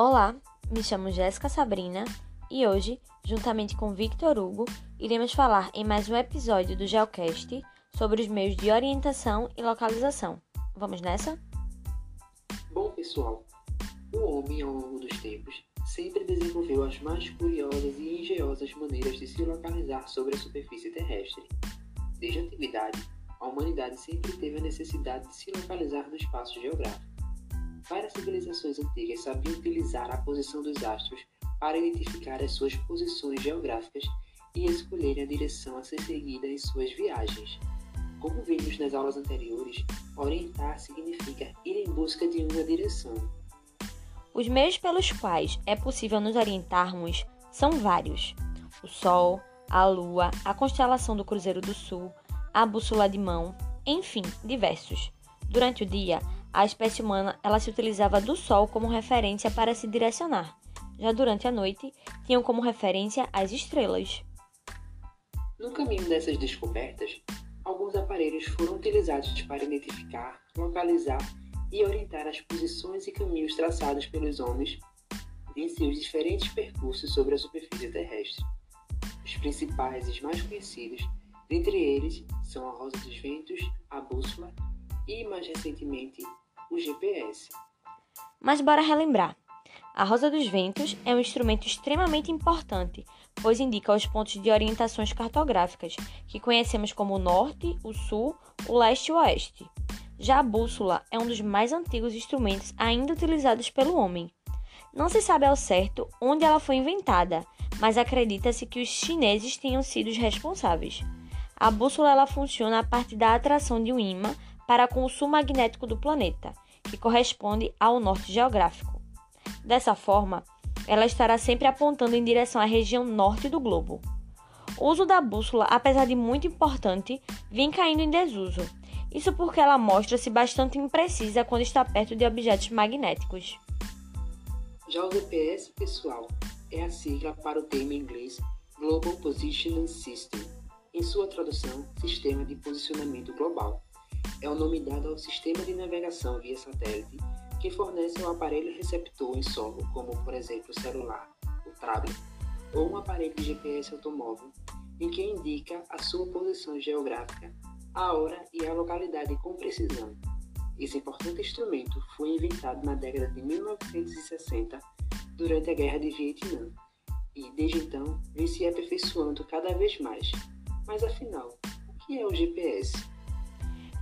Olá, me chamo Jéssica Sabrina e hoje, juntamente com Victor Hugo, iremos falar em mais um episódio do Geocast sobre os meios de orientação e localização. Vamos nessa? Bom, pessoal, o homem ao longo dos tempos sempre desenvolveu as mais curiosas e engenhosas maneiras de se localizar sobre a superfície terrestre. Desde a antiguidade, a humanidade sempre teve a necessidade de se localizar no espaço geográfico. Várias civilizações antigas sabiam utilizar a posição dos astros para identificar as suas posições geográficas e escolherem a direção a ser seguida em suas viagens. Como vimos nas aulas anteriores, orientar significa ir em busca de uma direção. Os meios pelos quais é possível nos orientarmos são vários: o Sol, a Lua, a constelação do Cruzeiro do Sul, a bússola de mão, enfim, diversos. Durante o dia, a espécie humana ela se utilizava do Sol como referência para se direcionar. Já durante a noite, tinham como referência as estrelas. No caminho dessas descobertas, alguns aparelhos foram utilizados para identificar, localizar e orientar as posições e caminhos traçados pelos homens em seus diferentes percursos sobre a superfície terrestre. Os principais e os mais conhecidos, dentre eles, são a rosa dos ventos, a bússola e, mais recentemente, o GPS. Mas bora relembrar. A rosa dos ventos é um instrumento extremamente importante, pois indica os pontos de orientações cartográficas, que conhecemos como o norte, o sul, o leste e o oeste. Já a bússola é um dos mais antigos instrumentos ainda utilizados pelo homem. Não se sabe ao certo onde ela foi inventada, mas acredita-se que os chineses tenham sido os responsáveis. A bússola ela funciona a partir da atração de um ímã para com o sul magnético do planeta, que corresponde ao norte geográfico. Dessa forma, ela estará sempre apontando em direção à região norte do globo. O uso da bússola, apesar de muito importante, vem caindo em desuso. Isso porque ela mostra-se bastante imprecisa quando está perto de objetos magnéticos. Já o GPS pessoal é a sigla para o termo inglês Global Positioning System, em sua tradução, Sistema de Posicionamento Global é o nome dado ao sistema de navegação via satélite que fornece um aparelho receptor em solo, como por exemplo o celular, o tablet, ou um aparelho de GPS automóvel, em que indica a sua posição geográfica, a hora e a localidade com precisão. Esse importante instrumento foi inventado na década de 1960 durante a Guerra de Vietnã e, desde então, vem se aperfeiçoando cada vez mais. Mas afinal, o que é o GPS?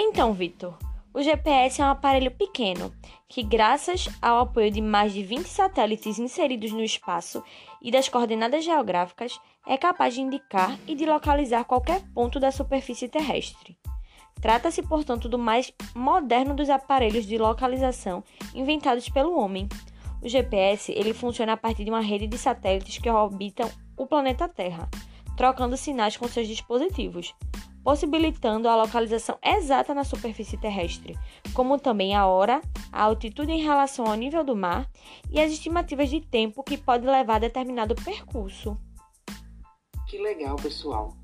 Então, Vitor, o GPS é um aparelho pequeno que, graças ao apoio de mais de 20 satélites inseridos no espaço e das coordenadas geográficas, é capaz de indicar e de localizar qualquer ponto da superfície terrestre. Trata-se, portanto, do mais moderno dos aparelhos de localização inventados pelo homem. O GPS ele funciona a partir de uma rede de satélites que orbitam o planeta Terra, trocando sinais com seus dispositivos possibilitando a localização exata na superfície terrestre, como também a hora, a altitude em relação ao nível do mar e as estimativas de tempo que pode levar a determinado percurso. Que legal, pessoal!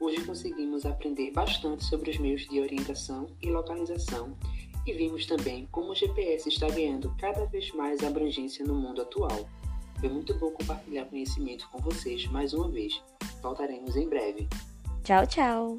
Hoje conseguimos aprender bastante sobre os meios de orientação e localização e vimos também como o GPS está ganhando cada vez mais abrangência no mundo atual. Foi muito bom compartilhar conhecimento com vocês mais uma vez. Voltaremos em breve. Tchau, tchau!